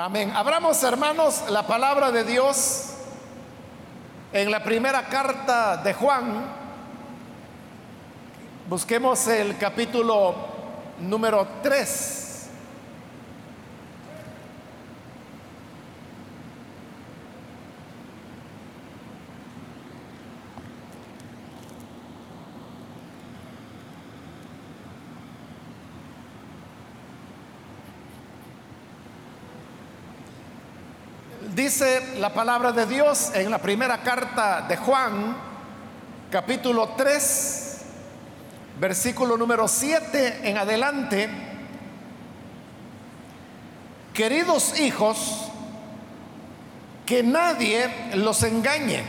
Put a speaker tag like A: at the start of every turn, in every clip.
A: Amén. Abramos, hermanos, la palabra de Dios en la primera carta de Juan. Busquemos el capítulo número 3. Dice la palabra de Dios en la primera carta de Juan, capítulo 3, versículo número 7 en adelante. Queridos hijos, que nadie los engañe.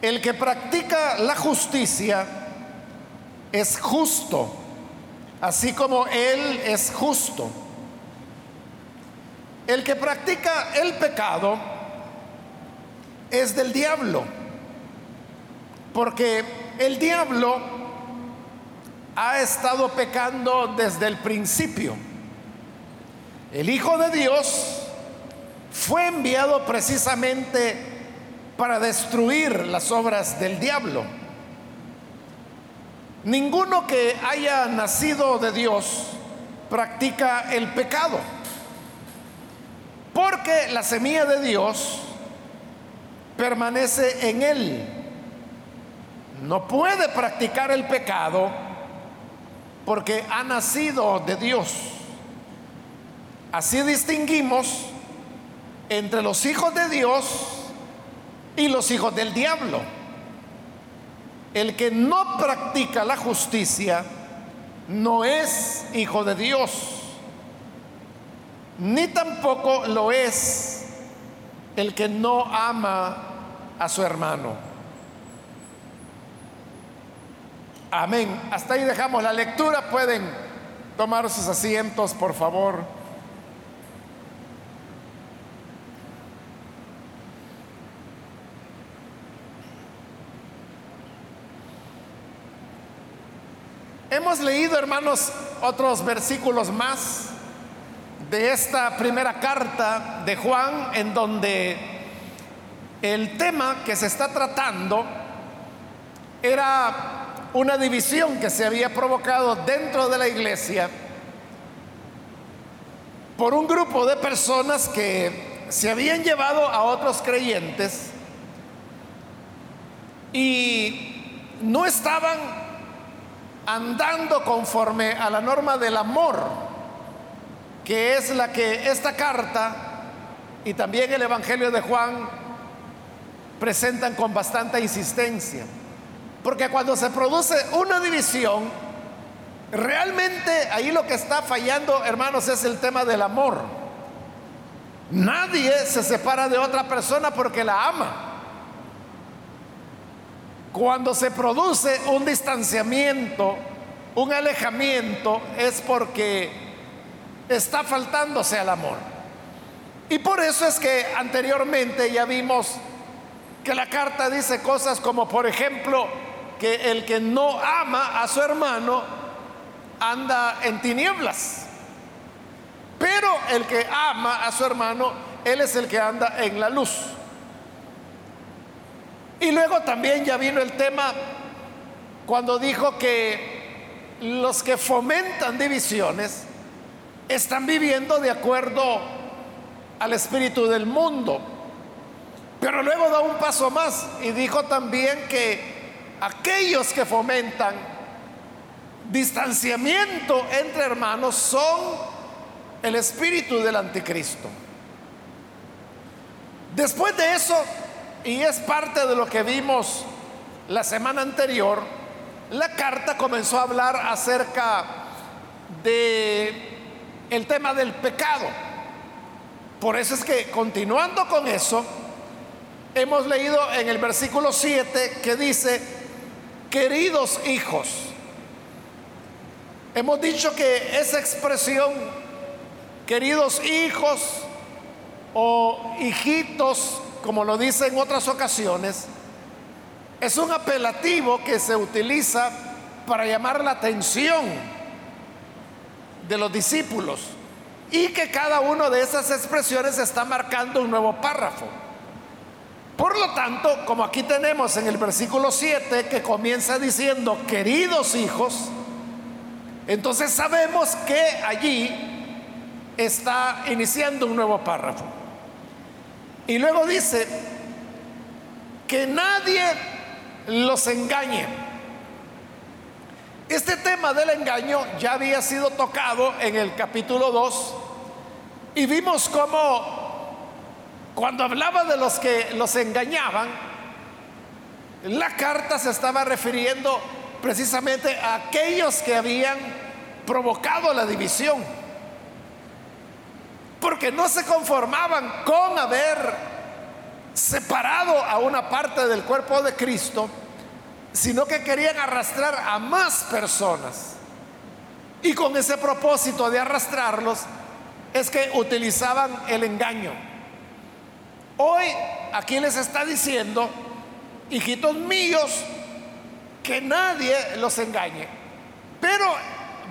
A: El que practica la justicia es justo, así como Él es justo. El que practica el pecado es del diablo, porque el diablo ha estado pecando desde el principio. El Hijo de Dios fue enviado precisamente para destruir las obras del diablo. Ninguno que haya nacido de Dios practica el pecado. Porque la semilla de Dios permanece en él. No puede practicar el pecado porque ha nacido de Dios. Así distinguimos entre los hijos de Dios y los hijos del diablo. El que no practica la justicia no es hijo de Dios ni tampoco lo es el que no ama a su hermano. Amén. Hasta ahí dejamos la lectura. Pueden tomar sus asientos, por favor. Hemos leído, hermanos, otros versículos más de esta primera carta de Juan en donde el tema que se está tratando era una división que se había provocado dentro de la iglesia por un grupo de personas que se habían llevado a otros creyentes y no estaban andando conforme a la norma del amor que es la que esta carta y también el Evangelio de Juan presentan con bastante insistencia. Porque cuando se produce una división, realmente ahí lo que está fallando, hermanos, es el tema del amor. Nadie se separa de otra persona porque la ama. Cuando se produce un distanciamiento, un alejamiento, es porque está faltándose al amor. Y por eso es que anteriormente ya vimos que la carta dice cosas como, por ejemplo, que el que no ama a su hermano anda en tinieblas. Pero el que ama a su hermano, él es el que anda en la luz. Y luego también ya vino el tema cuando dijo que los que fomentan divisiones están viviendo de acuerdo al espíritu del mundo. Pero luego da un paso más y dijo también que aquellos que fomentan distanciamiento entre hermanos son el espíritu del anticristo. Después de eso, y es parte de lo que vimos la semana anterior, la carta comenzó a hablar acerca de el tema del pecado. Por eso es que continuando con eso, hemos leído en el versículo 7 que dice, queridos hijos, hemos dicho que esa expresión, queridos hijos o hijitos, como lo dice en otras ocasiones, es un apelativo que se utiliza para llamar la atención de los discípulos y que cada una de esas expresiones está marcando un nuevo párrafo. Por lo tanto, como aquí tenemos en el versículo 7 que comienza diciendo, queridos hijos, entonces sabemos que allí está iniciando un nuevo párrafo. Y luego dice, que nadie los engañe. Este tema del engaño ya había sido tocado en el capítulo 2 y vimos cómo cuando hablaba de los que los engañaban, la carta se estaba refiriendo precisamente a aquellos que habían provocado la división, porque no se conformaban con haber separado a una parte del cuerpo de Cristo, sino que querían arrastrar a más personas. Y con ese propósito de arrastrarlos es que utilizaban el engaño. Hoy aquí les está diciendo, hijitos míos, que nadie los engañe. Pero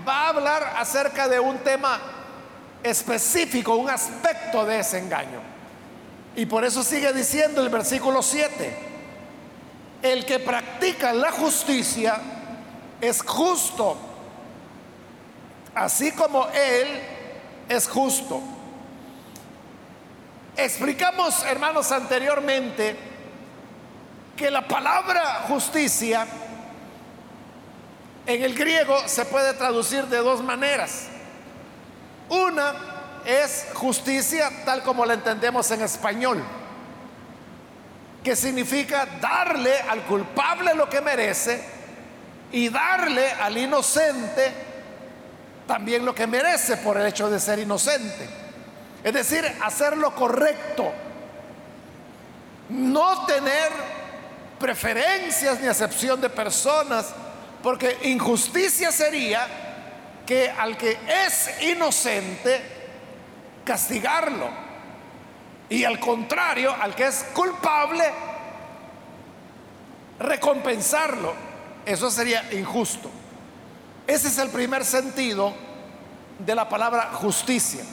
A: va a hablar acerca de un tema específico, un aspecto de ese engaño. Y por eso sigue diciendo el versículo 7, el que practica la justicia es justo, así como él es justo. Explicamos, hermanos, anteriormente que la palabra justicia en el griego se puede traducir de dos maneras. Una es justicia tal como la entendemos en español, que significa darle al culpable lo que merece y darle al inocente también lo que merece por el hecho de ser inocente. Es decir, hacer lo correcto. No tener preferencias ni acepción de personas, porque injusticia sería que al que es inocente, castigarlo. Y al contrario, al que es culpable, recompensarlo. Eso sería injusto. Ese es el primer sentido de la palabra justicia.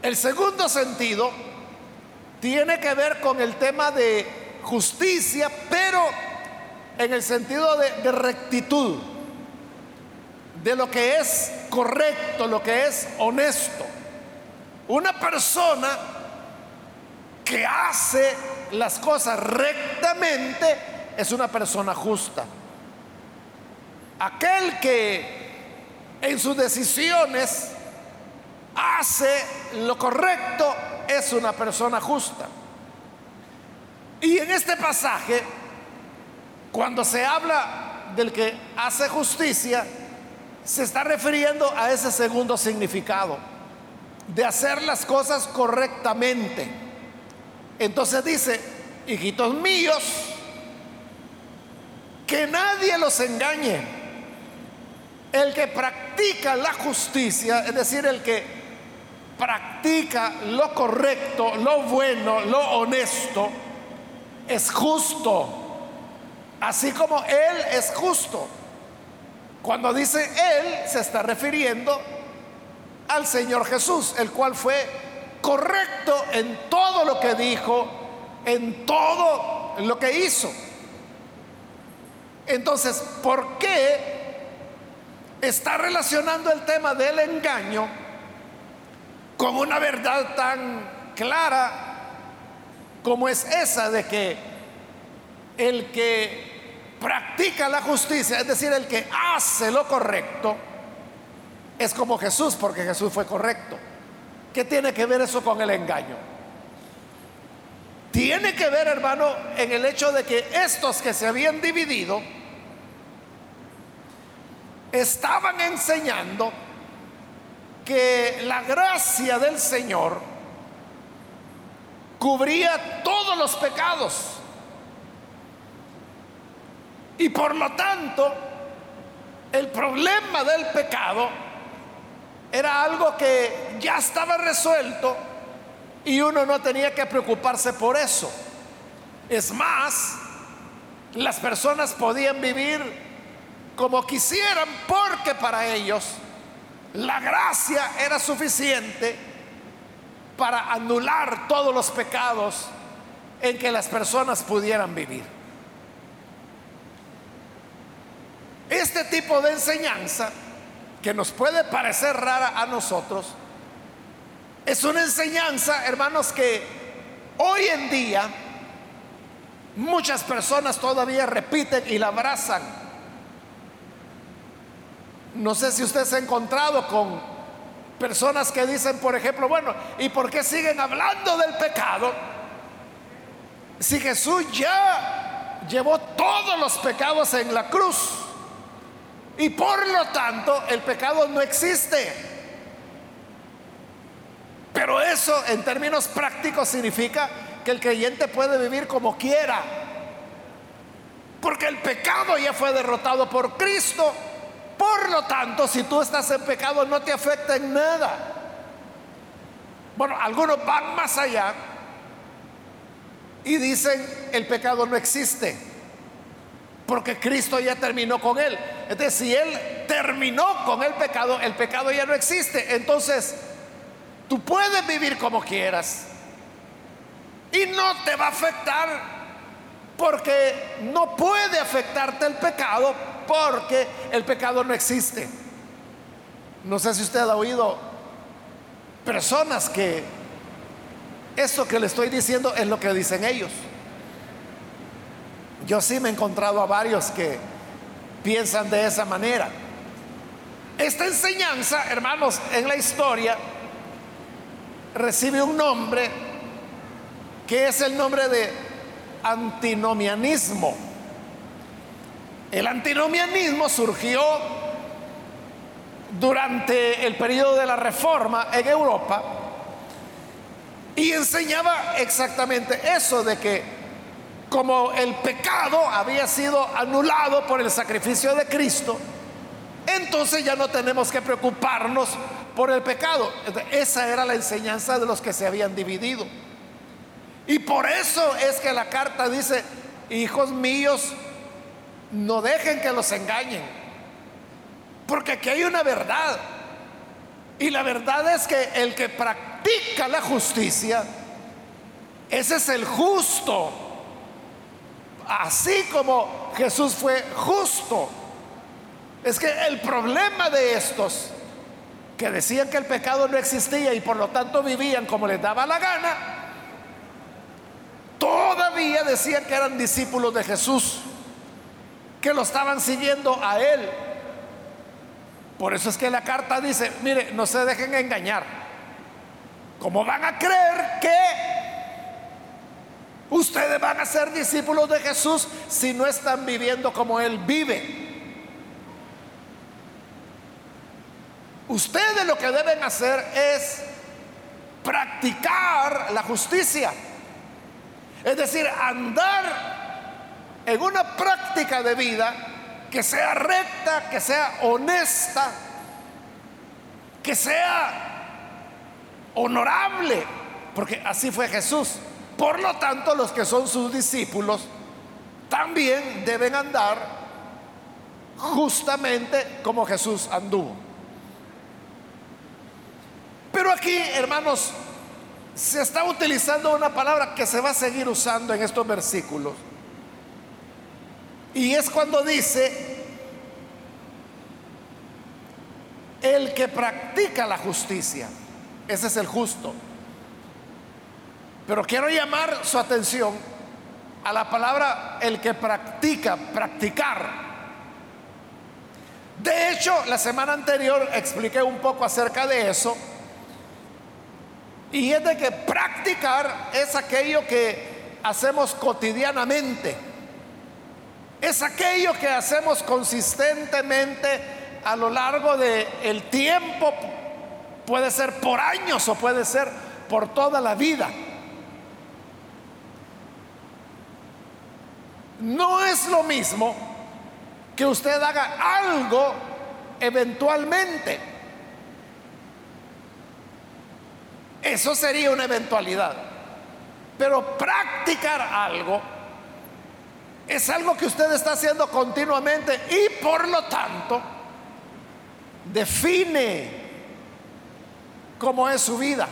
A: El segundo sentido tiene que ver con el tema de justicia, pero en el sentido de, rectitud, de lo que es correcto, lo que es honesto. Una persona que hace las cosas rectamente es una persona justa. Aquel que en sus decisiones hace lo correcto es una persona justa. Y en este pasaje, cuando se habla del que hace justicia, se está refiriendo a ese segundo significado, de hacer las cosas correctamente. Entonces dice, hijitos míos, que nadie los engañe. El que practica la justicia, es decir, el que practica lo correcto, lo bueno, lo honesto, es justo. Así como Él es justo. Cuando dice Él, se está refiriendo al Señor Jesús, el cual fue correcto en todo lo que dijo, en todo lo que hizo. Entonces, ¿por qué está relacionando el tema del engaño con una verdad tan clara como es esa de que el que practica la justicia, es decir, el que hace lo correcto, es como Jesús, porque Jesús fue correcto. ¿Qué tiene que ver eso con el engaño? Tiene que ver, hermano, en el hecho de que estos que se habían dividido estaban enseñando que la gracia del Señor cubría todos los pecados. Y por lo tanto, el problema del pecado era algo que ya estaba resuelto y uno no tenía que preocuparse por eso. Es más, las personas podían vivir como quisieran porque para ellos la gracia era suficiente para anular todos los pecados en que las personas pudieran vivir. Este tipo de enseñanza, que nos puede parecer rara a nosotros, es una enseñanza, hermanos, que hoy en día muchas personas todavía repiten y la abrazan. No sé si usted se ha encontrado con personas que dicen, por ejemplo, bueno, ¿y por qué siguen hablando del pecado? Si Jesús ya llevó todos los pecados en la cruz y por lo tanto el pecado no existe. Pero eso en términos prácticos significa que el creyente puede vivir como quiera. Porque el pecado ya fue derrotado por Cristo. Por lo tanto, si tú estás en pecado no te afecta en nada. Bueno, algunos van más allá y dicen el pecado no existe. Porque Cristo ya terminó con él. Entonces, si él terminó con el pecado, el pecado ya no existe. Entonces, tú puedes vivir como quieras. Y no te va a afectar porque no puede afectarte el pecado porque el pecado no existe. No sé si usted ha oído personas que esto que le estoy diciendo es lo que dicen ellos. Yo sí me he encontrado a varios que piensan de esa manera. Esta enseñanza, hermanos, en la historia recibe un nombre que es el nombre de antinomianismo. El antinomianismo surgió durante el periodo de la reforma en Europa y enseñaba exactamente eso de que como el pecado había sido anulado por el sacrificio de Cristo, entonces ya no tenemos que preocuparnos por el pecado. Esa era la enseñanza de los que se habían dividido. Y por eso es que la carta dice, hijos míos, no dejen que los engañen. Porque aquí hay una verdad. Y la verdad es que el que practica la justicia, ese es el justo. Así como Jesús fue justo. Es que el problema de estos que decían que el pecado no existía y por lo tanto vivían como les daba la gana, todavía decían que eran discípulos de Jesús, que lo estaban siguiendo a Él. Por eso es que la carta dice, mire, no se dejen engañar. ¿Cómo van a creer que ustedes van a ser discípulos de Jesús si no están viviendo como Él vive? Ustedes lo que deben hacer es practicar la justicia. Es decir, andar en una práctica de vida que sea recta, que sea honesta, que sea honorable, porque así fue Jesús. Por lo tanto, los que son sus discípulos también deben andar justamente como Jesús anduvo. Pero aquí, hermanos, se está utilizando una palabra que se va a seguir usando en estos versículos. Y es cuando dice, el que practica la justicia, ese es el justo. Pero quiero llamar su atención a la palabra el que practica, practicar. De hecho, la semana anterior expliqué un poco acerca de eso y es de que practicar es aquello que hacemos cotidianamente. Es aquello que hacemos consistentemente a lo largo del el tiempo. Puede ser por años o puede ser por toda la vida. No es lo mismo que usted haga algo eventualmente. Eso sería una eventualidad. Pero practicar algo es algo que usted está haciendo continuamente y por lo tanto define cómo es su vida.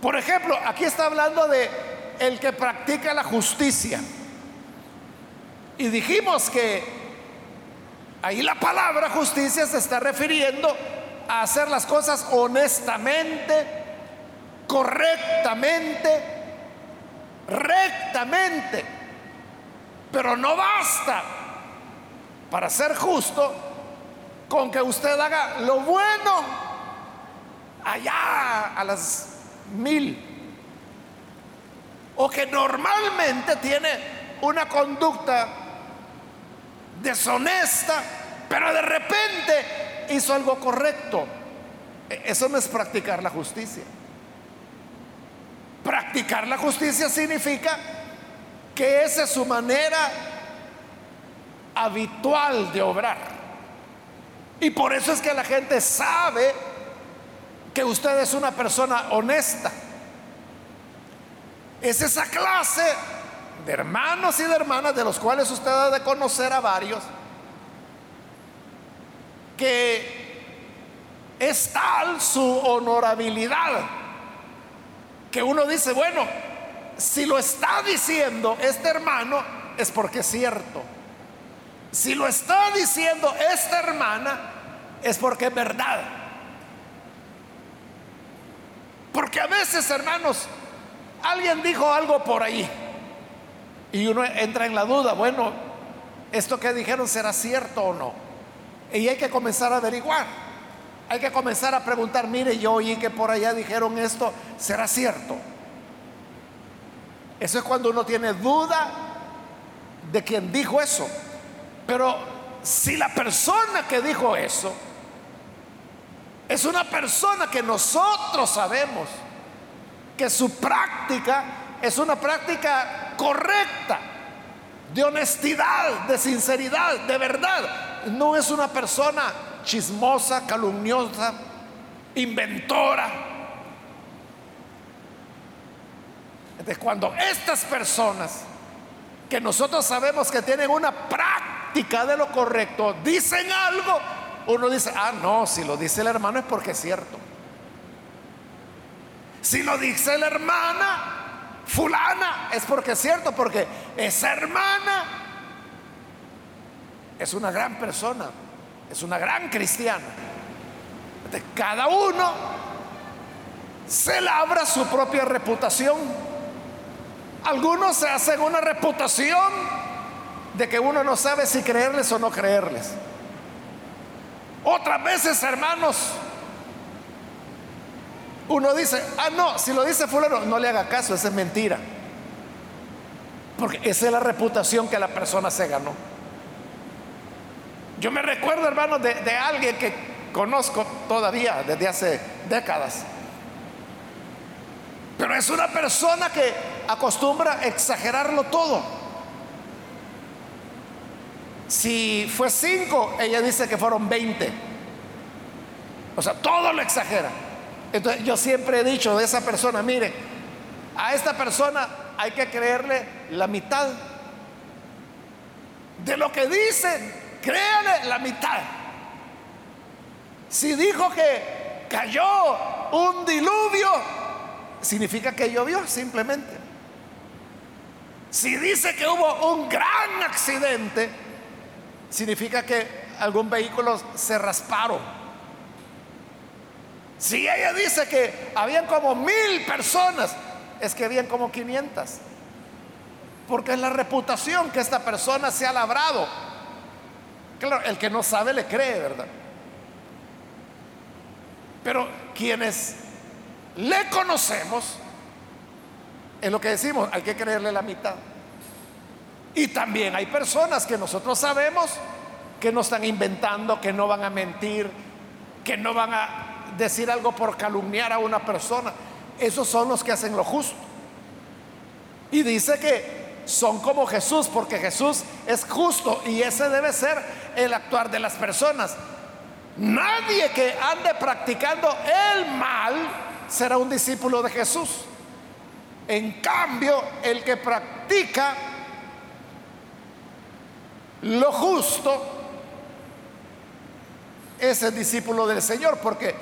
A: Por ejemplo, aquí está hablando de el que practica la justicia. Y dijimos que ahí la palabra justicia se está refiriendo a hacer las cosas honestamente, correctamente, rectamente. Pero no basta para ser justo con que usted haga lo bueno allá a las mil. O que normalmente tiene una conducta deshonesta, pero de repente hizo algo correcto. E, eso no es practicar la justicia. Practicar la justicia significa que esa es su manera habitual de obrar. Y por eso es que la gente sabe que usted es una persona honesta. Es esa clase de hermanos y de hermanas de los cuales usted ha de conocer a varios, que es tal su honorabilidad que uno dice, bueno, si lo está diciendo este hermano es porque es cierto. Si lo está diciendo esta hermana es porque es verdad. Porque a veces, hermanos, alguien dijo algo por ahí y uno entra en la duda, bueno, ¿esto que dijeron será cierto o no? Y hay que comenzar a averiguar. Hay que comenzar a preguntar, mire, yo oí que por allá dijeron esto, ¿será cierto? Eso es cuando uno tiene duda de quien dijo eso. Pero si la persona que dijo eso es una persona que nosotros sabemos que su práctica es una práctica correcta, de honestidad, de sinceridad, de verdad. No es una persona chismosa, calumniosa, inventora. Entonces, cuando estas personas que nosotros sabemos que tienen una práctica de lo correcto, dicen algo, uno dice, ah, no, si lo dice el hermano es porque es cierto. Si lo dice la hermana fulana, es porque es cierto, porque esa hermana es una gran persona, es una gran cristiana. Cada uno se labra su propia reputación. Algunos se hacen una reputación de que uno no sabe si creerles o no creerles. Otras veces, hermanos, uno dice, ah, no, si lo dice fulano, no le haga caso, esa es mentira. Porque esa es la reputación que la persona se ganó. Yo me recuerdo, hermano, de, de alguien que conozco todavía desde hace décadas. Pero es una persona que acostumbra exagerarlo todo. Si fue cinco, ella dice que fueron veinte. O sea, todo lo exagera. Entonces yo siempre he dicho de esa persona, mire, a esta persona hay que creerle la mitad. De lo que dice, créale la mitad. Si dijo que cayó un diluvio, significa que llovió simplemente. Si dice que hubo un gran accidente, significa que algún vehículo se rasparon. Si ella dice que habían como mil personas, es que habían como 500. Porque es la reputación que esta persona se ha labrado. Claro, el que no sabe le cree, ¿verdad? Pero quienes le conocemos, es lo que decimos, hay que creerle la mitad. Y también hay personas que nosotros sabemos que no están inventando, que no van a mentir, que no van a decir algo por calumniar a una persona. Esos son los que hacen lo justo. Y dice que son como Jesús, porque Jesús es justo y ese debe ser el actuar de las personas. Nadie que ande practicando el mal será un discípulo de Jesús. En cambio, el que practica lo justo es el discípulo del Señor, porque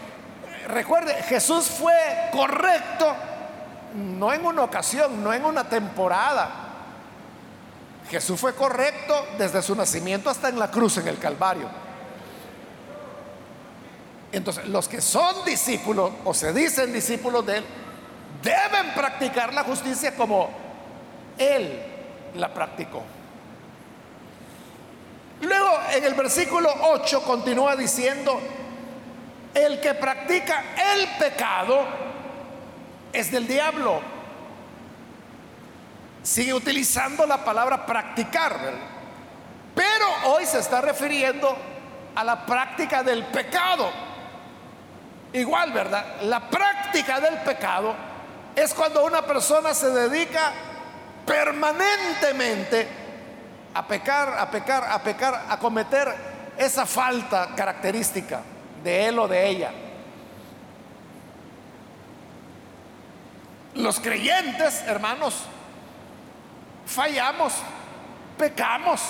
A: Recuerde, Jesús fue correcto no en una ocasión, no en una temporada. Jesús fue correcto desde su nacimiento hasta en la cruz en el Calvario. Entonces, los que son discípulos o se dicen discípulos de Él, deben practicar la justicia como Él la practicó. Luego, en el versículo 8 continúa diciendo, el que practica el pecado es del diablo. Sigue utilizando la palabra practicar, pero hoy se está refiriendo a la práctica del pecado. Igual, ¿verdad? La práctica del pecado es cuando una persona se dedica permanentemente a pecar, a pecar, a pecar, a cometer esa falta característica de él o de ella. Los creyentes, hermanos, fallamos, pecamos.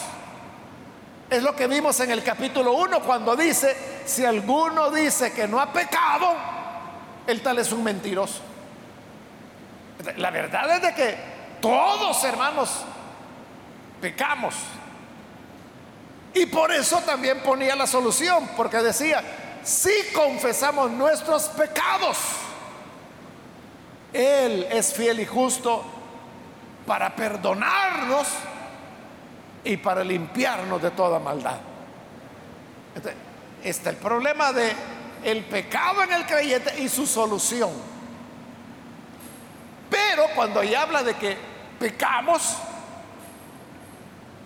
A: Es lo que vimos en el capítulo 1 cuando dice, si alguno dice que no ha pecado, el tal es un mentiroso. La verdad es de que todos, hermanos, pecamos. Y por eso también ponía la solución, porque decía, si confesamos nuestros pecados, Él es fiel y justo para perdonarnos y para limpiarnos de toda maldad. Este, está el problema de el pecado en el creyente y su solución. Pero cuando ella habla de que pecamos,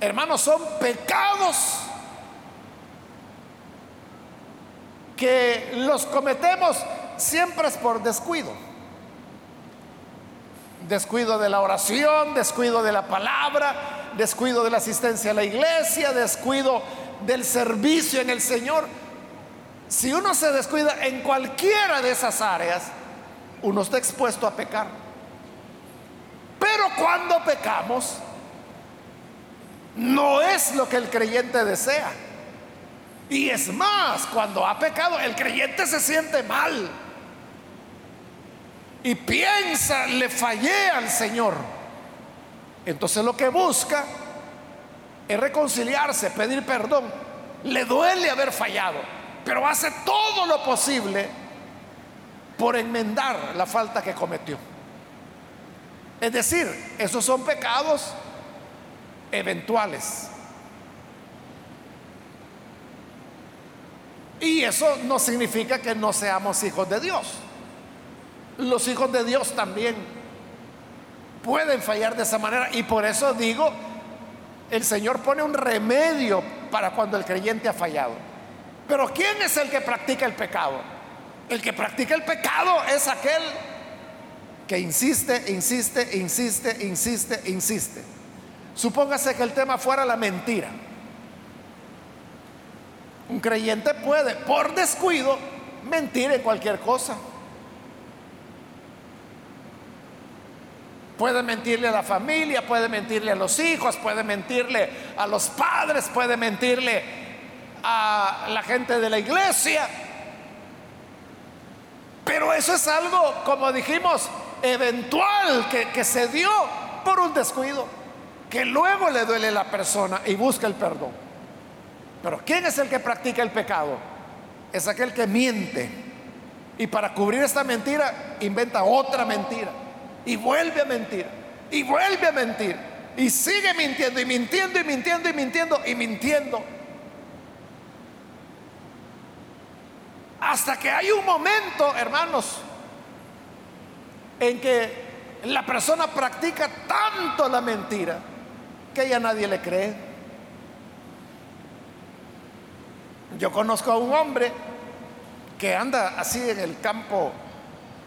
A: hermanos, son pecados que los cometemos siempre es por descuido. Descuido de la oración, descuido de la palabra, descuido de la asistencia a la iglesia, descuido del servicio en el Señor. Si uno se descuida en cualquiera de esas áreas, uno está expuesto a pecar. Pero cuando pecamos, no es lo que el creyente desea. Y es más, cuando ha pecado, el creyente se siente mal. Y piensa, le fallé al Señor. Entonces lo que busca es reconciliarse, pedir perdón. Le duele haber fallado, pero hace todo lo posible por enmendar la falta que cometió. Es decir, esos son pecados eventuales. Y eso no significa que no seamos hijos de Dios. Los hijos de Dios también pueden fallar de esa manera. Y por eso digo, el Señor pone un remedio para cuando el creyente ha fallado. Pero ¿quién es el que practica el pecado? El que practica el pecado es aquel que insiste, insiste, insiste, insiste, insiste. Supóngase que el tema fuera la mentira. Un creyente puede, por descuido, mentir en cualquier cosa. Puede mentirle a la familia, puede mentirle a los hijos, puede mentirle a los padres, puede mentirle a la gente de la iglesia. Pero eso es algo, como dijimos, eventual que, que se dio por un descuido, que luego le duele a la persona y busca el perdón. Pero ¿quién es el que practica el pecado? Es aquel que miente. Y para cubrir esta mentira, inventa otra mentira. Y vuelve a mentir. Y vuelve a mentir. Y sigue mintiendo y mintiendo y mintiendo y mintiendo y mintiendo. Hasta que hay un momento, hermanos, en que la persona practica tanto la mentira que ya nadie le cree. Yo conozco a un hombre que anda así en el campo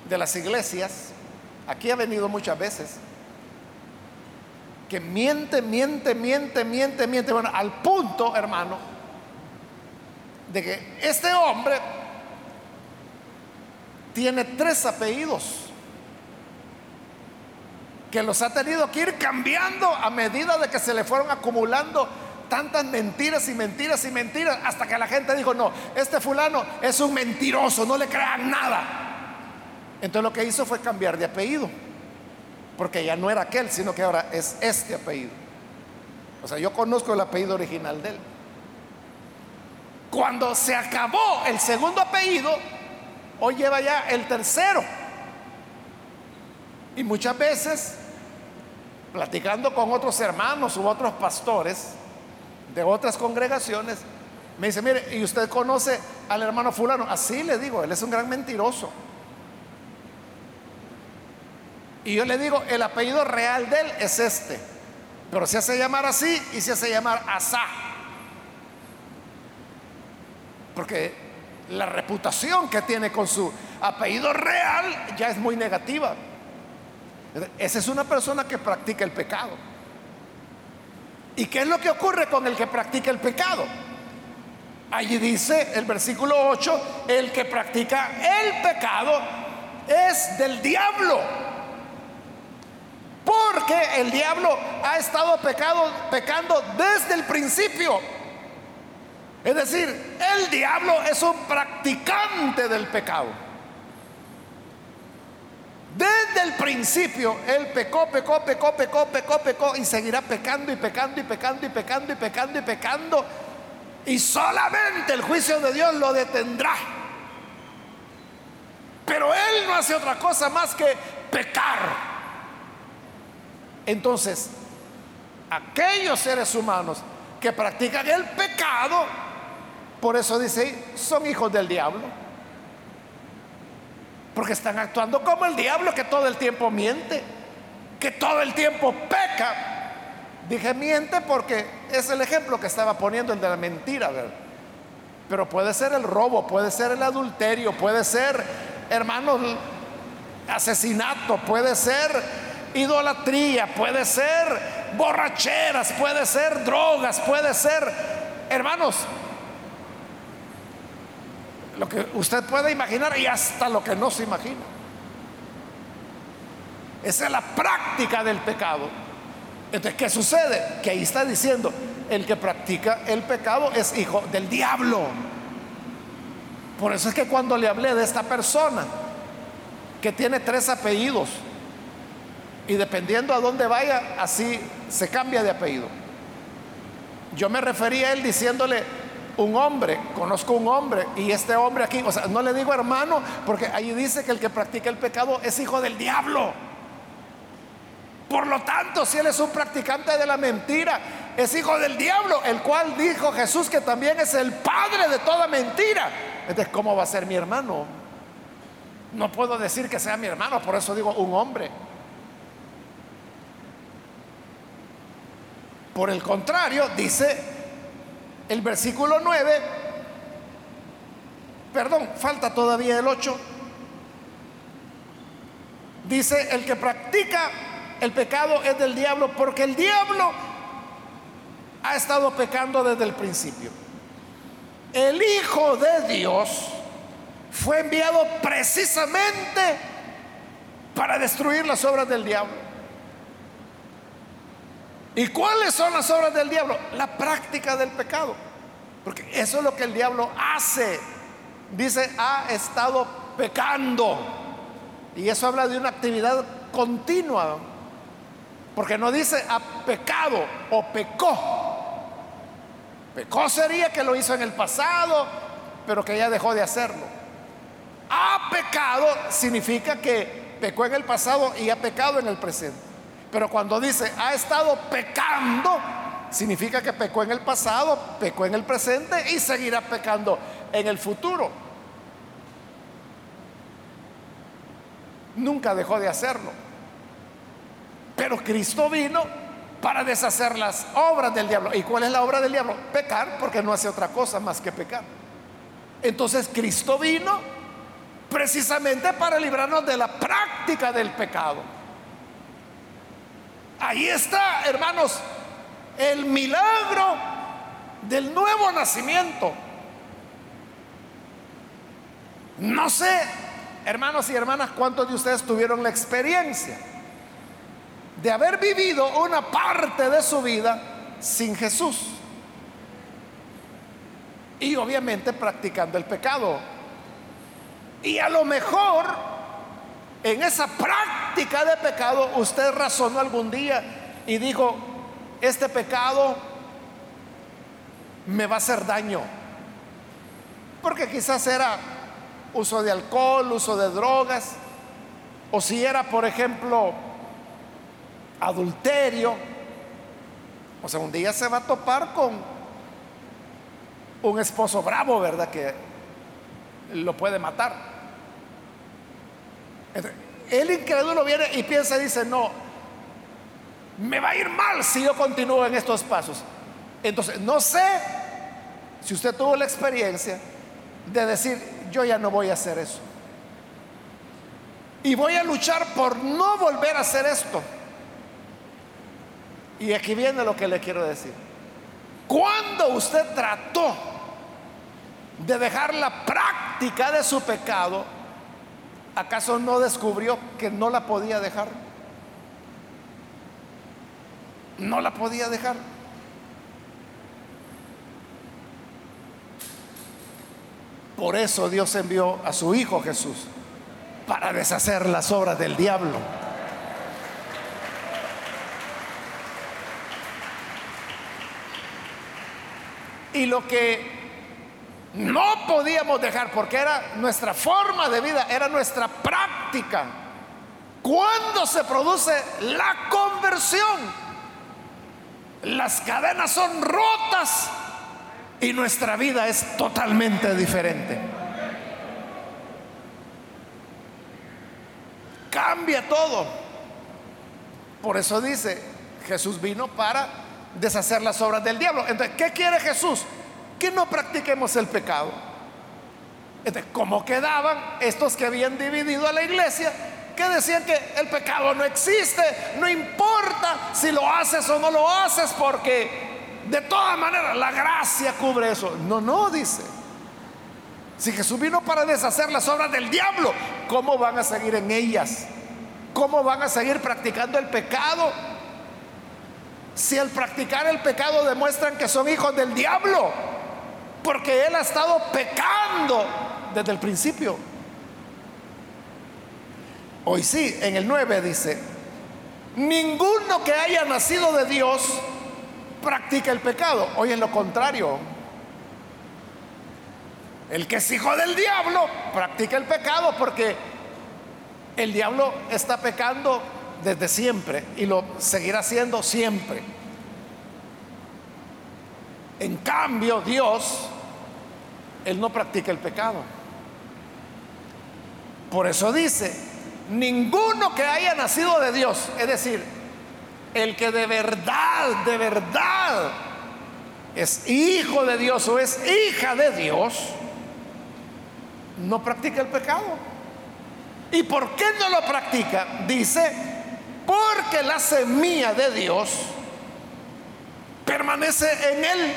A: de las iglesias, aquí ha venido muchas veces, que miente, miente, miente, miente, miente, bueno, al punto, hermano, de que este hombre tiene tres apellidos que los ha tenido que ir cambiando a medida de que se le fueron acumulando tantas mentiras y mentiras y mentiras, hasta que la gente dijo, no, este fulano es un mentiroso, no le crean nada. Entonces lo que hizo fue cambiar de apellido, porque ya no era aquel, sino que ahora es este apellido. O sea, yo conozco el apellido original de él. Cuando se acabó el segundo apellido, hoy lleva ya el tercero. Y muchas veces, platicando con otros hermanos u otros pastores de otras congregaciones, me dice, mire, ¿y usted conoce al hermano fulano? Así le digo, él es un gran mentiroso. Y yo le digo, el apellido real de él es este, pero se hace llamar así y se hace llamar Asá. Porque la reputación que tiene con su apellido real ya es muy negativa. Esa es una persona que practica el pecado. ¿Y qué es lo que ocurre con el que practica el pecado? Allí dice el versículo 8, el que practica el pecado es del diablo. Porque el diablo ha estado pecado, pecando desde el principio. Es decir, el diablo es un practicante del pecado. Desde el principio, él pecó, pecó, pecó, pecó, pecó, pecó y seguirá pecando y pecando y pecando y pecando y pecando y pecando. Y solamente el juicio de Dios lo detendrá. Pero él no hace otra cosa más que pecar. Entonces, aquellos seres humanos que practican el pecado, por eso dice, son hijos del diablo. Porque están actuando como el diablo que todo el tiempo miente, que todo el tiempo peca. Dije miente porque es el ejemplo que estaba poniendo el de la mentira, ¿verdad? Pero puede ser el robo, puede ser el adulterio, puede ser, hermanos, asesinato, puede ser idolatría, puede ser borracheras, puede ser drogas, puede ser, hermanos, lo que usted puede imaginar y hasta lo que no se imagina. Esa es la práctica del pecado. Entonces, ¿qué sucede? Que ahí está diciendo, el que practica el pecado es hijo del diablo. Por eso es que cuando le hablé de esta persona que tiene tres apellidos y dependiendo a dónde vaya, así se cambia de apellido. Yo me refería a él diciéndole, un hombre, conozco un hombre y este hombre aquí, o sea, no le digo hermano, porque ahí dice que el que practica el pecado es hijo del diablo. Por lo tanto, si él es un practicante de la mentira, es hijo del diablo, el cual dijo Jesús que también es el padre de toda mentira. Entonces, ¿cómo va a ser mi hermano? No puedo decir que sea mi hermano, por eso digo un hombre. Por el contrario, dice el versículo 9, perdón, falta todavía el 8, dice, el que practica el pecado es del diablo porque el diablo ha estado pecando desde el principio. El Hijo de Dios fue enviado precisamente para destruir las obras del diablo. ¿Y cuáles son las obras del diablo? La práctica del pecado. Porque eso es lo que el diablo hace. Dice, ha estado pecando. Y eso habla de una actividad continua. Porque no dice ha pecado o pecó. Pecó sería que lo hizo en el pasado, pero que ya dejó de hacerlo. Ha pecado significa que pecó en el pasado y ha pecado en el presente. Pero cuando dice ha estado pecando, significa que pecó en el pasado, pecó en el presente y seguirá pecando en el futuro. Nunca dejó de hacerlo. Pero Cristo vino para deshacer las obras del diablo. ¿Y cuál es la obra del diablo? Pecar, porque no hace otra cosa más que pecar. Entonces Cristo vino precisamente para librarnos de la práctica del pecado. Ahí está, hermanos, el milagro del nuevo nacimiento. No sé, hermanos y hermanas, cuántos de ustedes tuvieron la experiencia de haber vivido una parte de su vida sin Jesús. y obviamente practicando el pecado. Y a lo mejor en esa práctica de pecado usted razonó algún día y dijo, este pecado me va a hacer daño. Porque quizás era uso de alcohol, uso de drogas, o si era, por ejemplo, adulterio. O sea, un día se va a topar con un esposo bravo, ¿verdad? Que lo puede matar. El incrédulo viene y piensa y dice, no, me va a ir mal si yo continúo en estos pasos. Entonces, no sé si usted tuvo la experiencia de decir, yo ya no voy a hacer eso. Y voy a luchar por no volver a hacer esto. Y aquí viene lo que le quiero decir. Cuando usted trató de dejar la práctica de su pecado, ¿acaso no descubrió que no la podía dejar? No la podía dejar. Por eso Dios envió a su Hijo Jesús para deshacer las obras del diablo. Y lo que no podíamos dejar, porque era nuestra forma de vida, era nuestra práctica. Cuando se produce la conversión, las cadenas son rotas y nuestra vida es totalmente diferente. Cambia todo. Por eso dice, Jesús vino para deshacer las obras del diablo. Entonces, ¿qué quiere Jesús? Que no practiquemos el pecado. Entonces, ¿cómo quedaban estos que habían dividido a la iglesia? Que decían que el pecado no existe, no importa si lo haces o no lo haces, porque de todas maneras, la gracia cubre eso. No, no, dice. Si Jesús vino para deshacer las obras del diablo, ¿cómo van a seguir en ellas? ¿Cómo van a seguir practicando el pecado? Si al practicar el pecado demuestran que son hijos del diablo, porque él ha estado pecando desde el principio. Hoy sí, en el 9 dice, ninguno que haya nacido de Dios practica el pecado. Hoy en lo contrario. El que es hijo del diablo practica el pecado porque el diablo está pecando desde siempre y lo seguirá haciendo siempre. En cambio, Dios, Él no practica el pecado. Por eso dice, ninguno que haya nacido de Dios, es decir, el que de verdad, de verdad es hijo de Dios o es hija de Dios, no practica el pecado. ¿Y por qué no lo practica? Dice, porque la semilla de Dios permanece en él.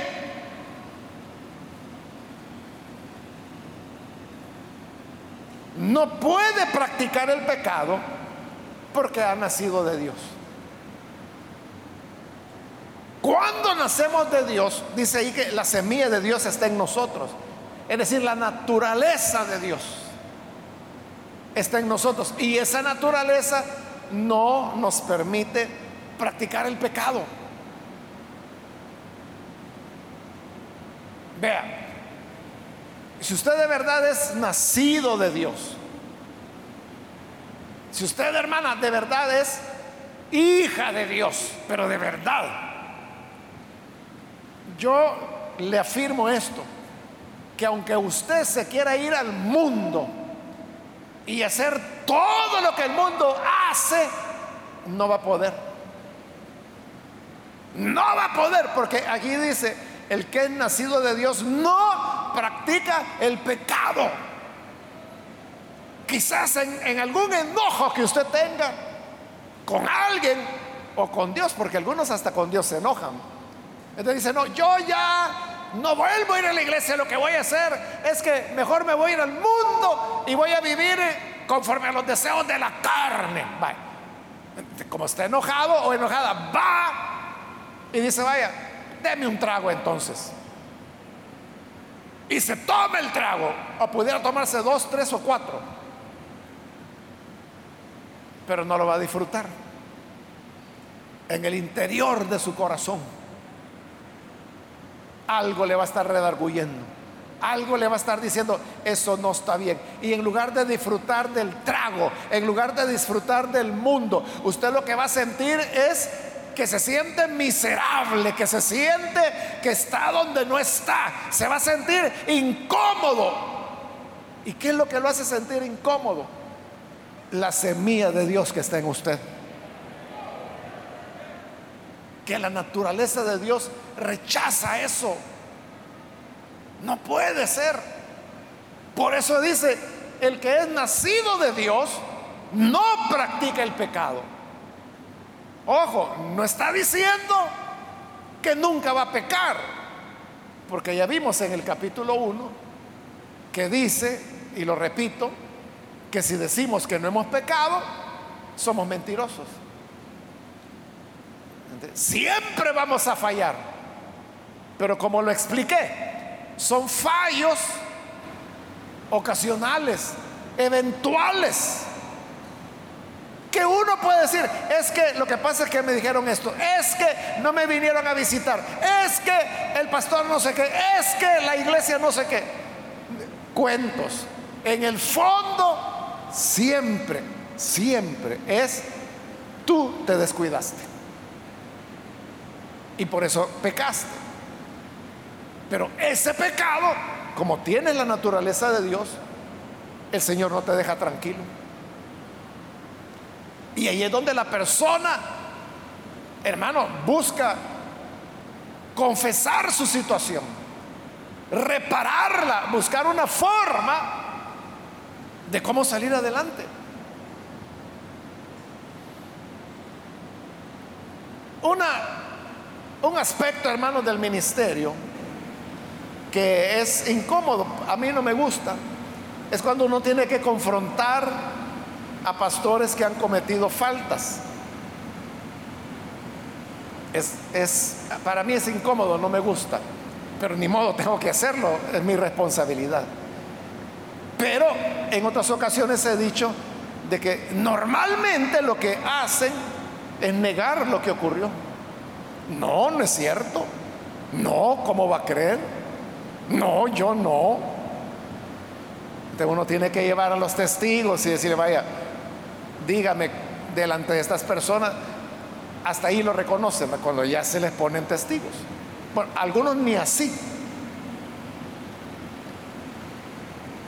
A: No puede practicar el pecado porque ha nacido de Dios. Cuando nacemos de Dios, dice ahí que la semilla de Dios está en nosotros. Es decir, la naturaleza de Dios está en nosotros. Y esa naturaleza no nos permite practicar el pecado. Vea, si usted de verdad es nacido de Dios, si usted hermana de verdad es hija de Dios, pero de verdad, yo le afirmo esto, que aunque usted se quiera ir al mundo y hacer todo lo que el mundo hace, no va a poder. No va a poder, porque aquí dice, el que es nacido de Dios no practica el pecado. Quizás en, algún enojo que usted tenga con alguien o con Dios, porque algunos hasta con Dios se enojan entonces dice, no, yo ya no vuelvo a ir a la iglesia, lo que voy a hacer es que mejor me voy a ir al mundo y voy a vivir conforme a los deseos de la carne. Como está enojado o enojada, va y dice, vaya, deme un trago entonces. y se toma el trago, o pudiera tomarse dos, tres o cuatro, pero no lo va a disfrutar. En el interior de su corazón, algo le va a estar redarguyendo, algo le va a estar diciendo, eso no está bien. Y en lugar de disfrutar del trago, en lugar de disfrutar del mundo, usted lo que va a sentir es que se siente miserable, que se siente que está donde no está, se va a sentir incómodo. ¿Y qué es lo que lo hace sentir incómodo? La semilla de Dios que está en usted. Que la naturaleza de Dios rechaza eso. No puede ser. Por eso dice, el que es nacido de Dios no practica el pecado. Ojo, no está diciendo que nunca va a pecar, porque ya vimos en el capítulo 1 que dice, y lo repito, que si decimos que no hemos pecado, somos mentirosos. Siempre vamos a fallar, pero como lo expliqué, son fallos ocasionales, eventuales que uno puede decir, es que lo que pasa es que me dijeron esto, es que no me vinieron a visitar, es que el pastor no sé qué, es que la iglesia no sé qué. Cuentos. En el fondo, siempre, siempre es, tú te descuidaste. Y por eso pecaste. Pero ese pecado, como tiene la naturaleza de Dios, el Señor no te deja tranquilo. Y ahí es donde la persona, hermano, busca confesar su situación, repararla, buscar una forma de cómo salir adelante. Una, un aspecto, hermano, del ministerio que es incómodo, a mí no me gusta, es cuando uno tiene que confrontar a pastores que han cometido faltas. Es, para mí es incómodo, no me gusta, pero ni modo, tengo que hacerlo, es mi responsabilidad. Pero en otras ocasiones he dicho de que normalmente lo que hacen es negar lo que ocurrió. No, no es cierto. No, ¿cómo va a creer? No, yo no. Entonces uno tiene que llevar a los testigos y decirle, vaya, dígame delante de estas personas, hasta ahí lo reconocen cuando ya se les ponen testigos. Bueno, algunos ni así.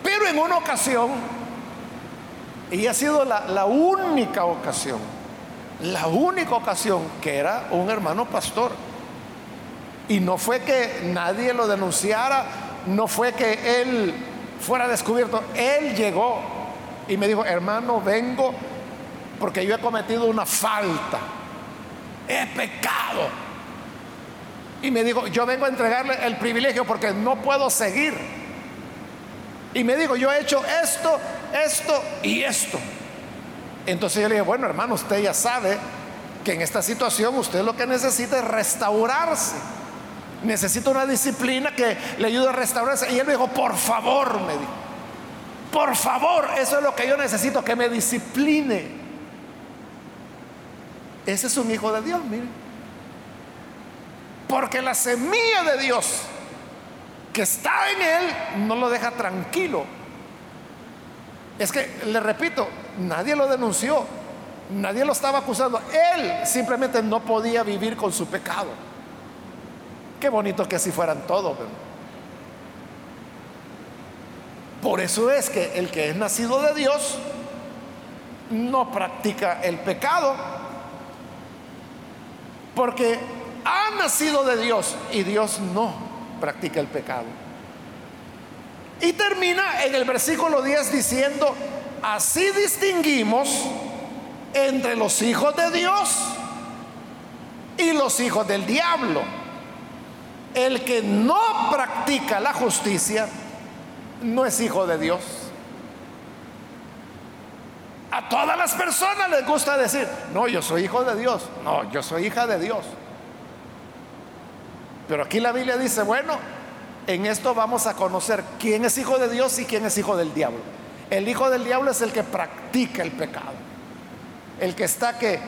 A: Pero en una ocasión, y ha sido la, la única ocasión, la única ocasión que era un hermano pastor, y no fue que nadie lo denunciara, no fue que él fuera descubierto, él llegó y me dijo, hermano, vengo porque yo he cometido una falta, he pecado. Y me dijo, yo vengo a entregarle el privilegio porque no puedo seguir. Y me dijo, yo he hecho esto, esto y esto. Entonces yo le dije, bueno hermano, usted ya sabe que en esta situación usted lo que necesita es restaurarse. Necesita una disciplina que le ayude a restaurarse. Y él me dijo, por favor, me dijo, por favor, eso es lo que yo necesito, que me discipline. Ese es un hijo de Dios, mire. Porque la semilla de Dios que está en él no lo deja tranquilo. Es que, le repito, nadie lo denunció, nadie lo estaba acusando. Él simplemente no podía vivir con su pecado. Qué bonito que así fueran todos. Por eso es que el que es nacido de Dios no practica el pecado porque ha nacido de Dios y Dios no practica el pecado. Y termina en el versículo 10 diciendo, así distinguimos entre los hijos de Dios y los hijos del diablo. El que no practica la justicia no es hijo de Dios. A todas las personas les gusta decir, no, yo soy hijo de Dios, no, yo soy hija de Dios. Pero aquí la Biblia dice, bueno, en esto vamos a conocer quién es hijo de Dios y quién es hijo del diablo. El hijo del diablo es el que practica el pecado. El que está que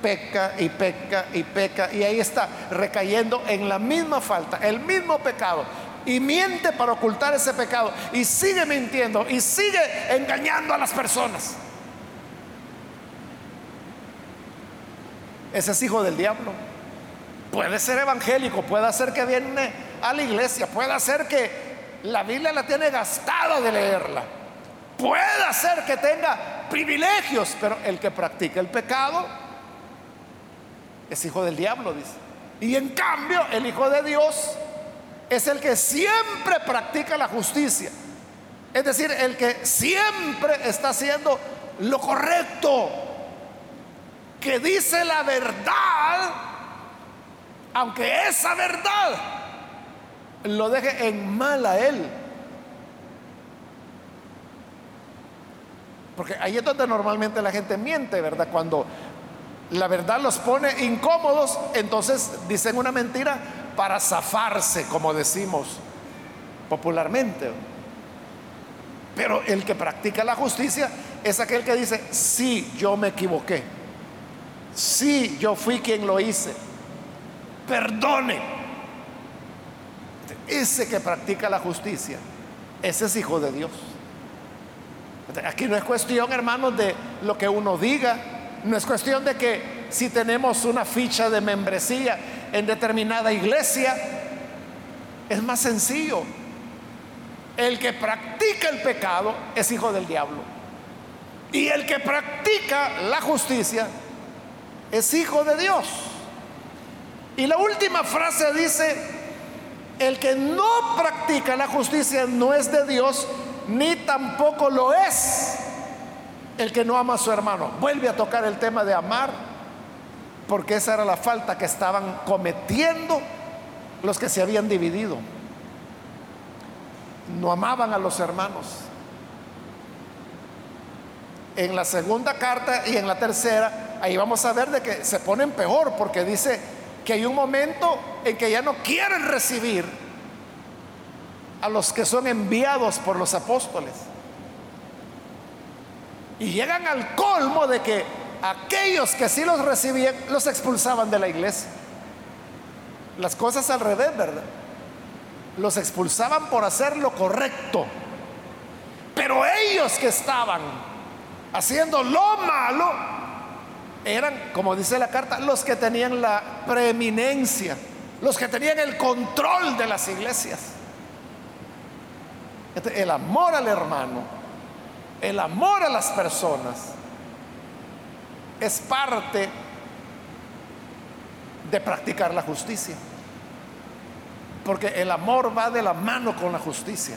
A: peca y peca y peca y ahí está recayendo en la misma falta, el mismo pecado. Y miente para ocultar ese pecado. Y sigue mintiendo y sigue engañando a las personas. Ese es hijo del diablo. Puede ser evangélico, puede ser que viene a la iglesia, puede ser que la Biblia la tiene gastada de leerla. Puede ser que tenga privilegios, pero el que practica el pecado es hijo del diablo, dice. Y en cambio, el hijo de Dios es el que siempre practica la justicia. Es decir, el que siempre está haciendo lo correcto, que dice la verdad, aunque esa verdad lo deje en mal a él. Porque ahí es donde normalmente la gente miente, ¿verdad? Cuando la verdad los pone incómodos, entonces dicen una mentira para zafarse, como decimos popularmente. Pero el que practica la justicia es aquel que dice, sí, yo me equivoqué. Sí, yo fui quien lo hice. Perdone. Ese que practica la justicia, ese es hijo de Dios. Aquí no es cuestión, hermanos, de lo que uno diga, no es cuestión de que si tenemos una ficha de membresía en determinada iglesia, es más sencillo. El que practica el pecado es hijo del diablo. Y el que practica la justicia es hijo de Dios. Y la última frase dice, el que no practica la justicia no es de Dios, ni tampoco lo es el que no ama a su hermano. Vuelve a tocar el tema de amar, porque esa era la falta que estaban cometiendo los que se habían dividido. No amaban a los hermanos. En la segunda carta y en la tercera, ahí vamos a ver de que se ponen peor, porque dice que hay un momento en que ya no quieren recibir a los que son enviados por los apóstoles. Y llegan al colmo de que aquellos que sí los recibían los expulsaban de la iglesia. Las cosas al revés, ¿verdad? Los expulsaban por hacer lo correcto. Pero ellos que estaban haciendo lo malo eran, como dice la carta, los que tenían la preeminencia, los que tenían el control de las iglesias. Este, el amor al hermano el amor a las personas es parte de practicar la justicia. Porque el amor va de la mano con la justicia.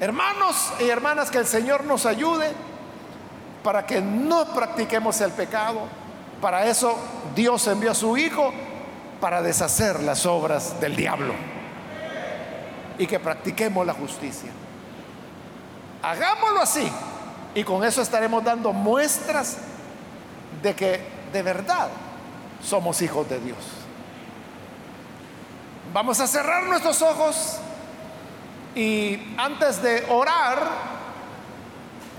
A: Hermanos y hermanas, que el Señor nos ayude para que no practiquemos el pecado. Para eso Dios envió a su Hijo para deshacer las obras del diablo y que practiquemos la justicia. Hagámoslo así. Y con eso estaremos dando muestras de que de verdad somos hijos de Dios. Vamos a cerrar nuestros ojos y antes de orar,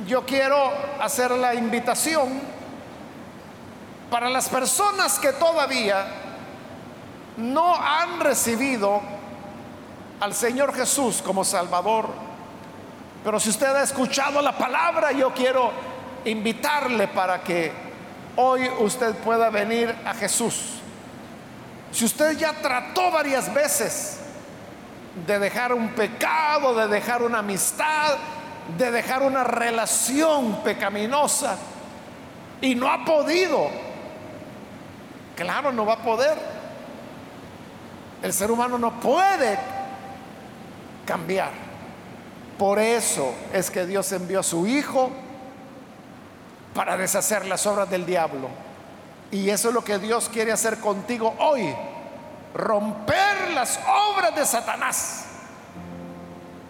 A: yo quiero hacer la invitación para las personas que todavía no han recibido al Señor Jesús como Salvador pero si usted ha escuchado la palabra, yo quiero invitarle para que hoy usted pueda venir a Jesús. Si usted ya trató varias veces de dejar un pecado, de dejar una amistad, de dejar una relación pecaminosa y no ha podido, claro, no va a poder. El ser humano no puede cambiar. Por eso es que Dios envió a su Hijo para deshacer las obras del diablo. Y eso es lo que Dios quiere hacer contigo hoy. Romper las obras de Satanás.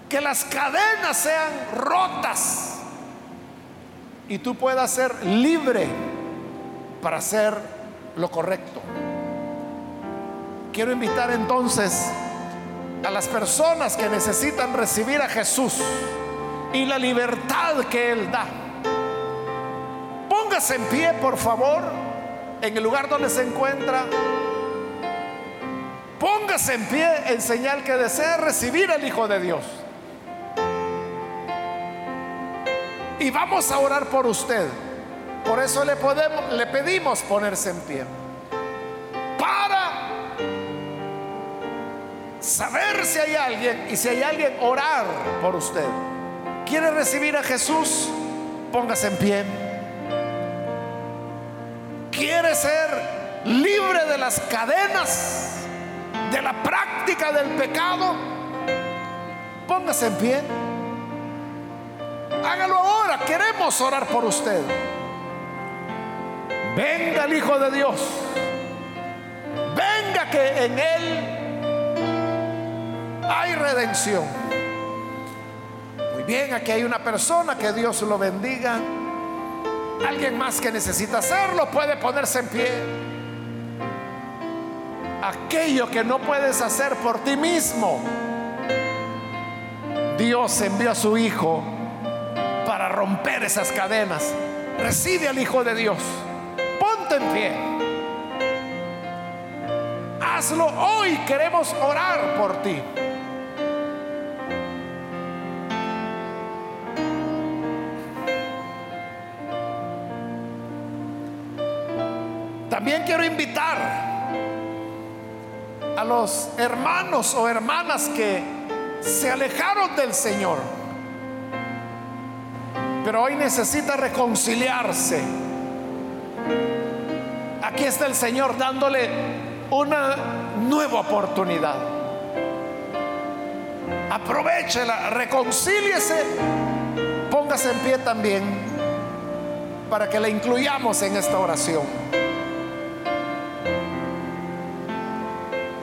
A: Que las cadenas sean rotas. Y tú puedas ser libre para hacer lo correcto. Quiero invitar entonces a las personas que necesitan recibir a Jesús y la libertad que Él da. Póngase en pie, por favor, en el lugar donde se encuentra. Póngase en pie en señal que desea recibir al Hijo de Dios. Y vamos a orar por usted. Por eso le, podemos, le pedimos ponerse en pie. Para saber si hay alguien y si hay alguien, orar por usted. ¿Quiere recibir a Jesús? Póngase en pie. ¿Quiere ser libre de las cadenas, de la práctica del pecado? Póngase en pie. Hágalo ahora, queremos orar por usted. Venga el Hijo de Dios. Venga que en Él hay redención. Muy bien, aquí hay una persona, que Dios lo bendiga. Alguien más que necesita hacerlo puede ponerse en pie. Aquello que no puedes hacer por ti mismo, Dios envió a su Hijo romper esas cadenas. Recibe al Hijo de Dios. Ponte en pie. Hazlo hoy. Queremos orar por ti. También quiero invitar a los hermanos o hermanas que se alejaron del Señor, pero hoy necesita reconciliarse. Aquí está el Señor dándole una nueva oportunidad. Aprovechela, reconcíliese, póngase en pie también para que la incluyamos en esta oración.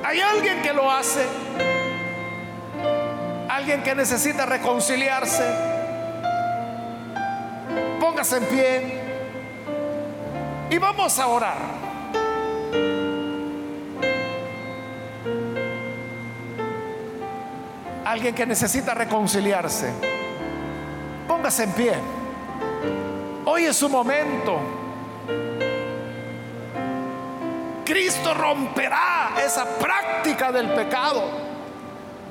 A: Hay alguien que lo hace. Alguien que necesita reconciliarse. Póngase en pie. Y vamos a orar. Alguien que necesita reconciliarse. Póngase en pie. Hoy es su momento. Cristo romperá esa práctica del pecado.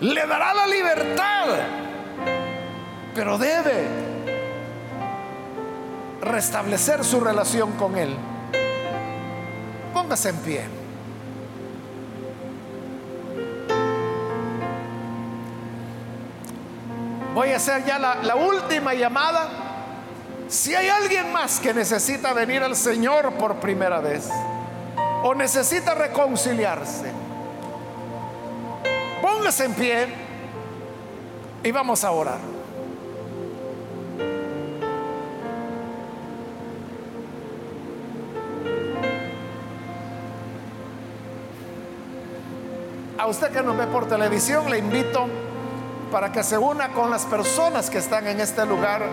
A: Le dará la libertad. Pero debe restablecer su relación con Él. Póngase en pie. Voy a hacer ya la, última llamada. Si hay alguien más que necesita venir al Señor por primera vez o necesita reconciliarse, póngase en pie y vamos a orar. Usted que nos ve por televisión, le invito para que se una con las personas que están en este lugar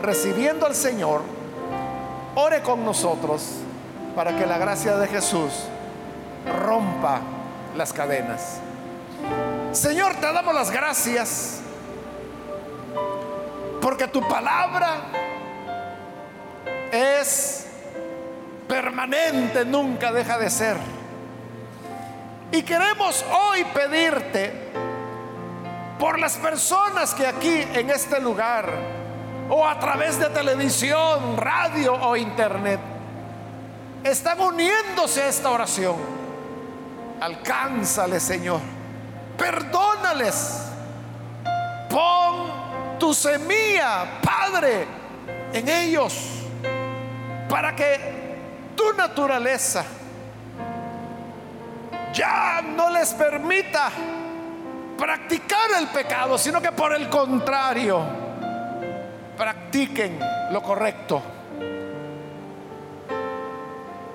A: recibiendo al Señor. Ore con nosotros para que la gracia de Jesús rompa las cadenas. Señor, te damos las gracias porque tu palabra es permanente, nunca deja de ser. Y queremos hoy pedirte por las personas que aquí en este lugar o a través de televisión, radio o internet están uniéndose a esta oración. Alcánzale, Señor. Perdónales. Pon tu semilla, Padre, en ellos para que tu naturaleza ya no les permita practicar el pecado, sino que por el contrario, practiquen lo correcto.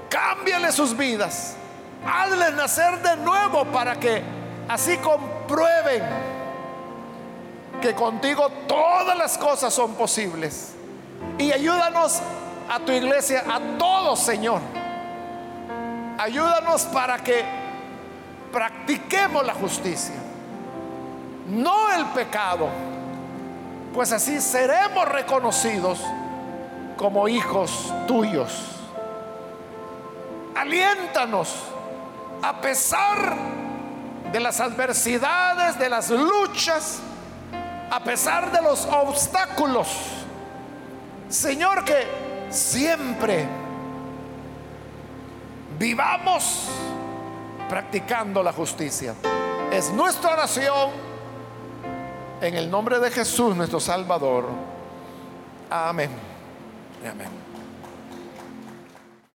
A: Cámbiale sus vidas. Hazles nacer de nuevo para que así comprueben que contigo todas las cosas son posibles. Y ayúdanos a tu iglesia, a todos, Señor. Ayúdanos para que practiquemos la justicia. no el pecado, pues así seremos reconocidos como hijos tuyos. Aliéntanos a pesar de las adversidades, de las luchas, a pesar de los obstáculos. Señor, que siempre vivamos practicando la justicia. Es nuestra oración en el nombre de Jesús, nuestro Salvador. Amén. Amén.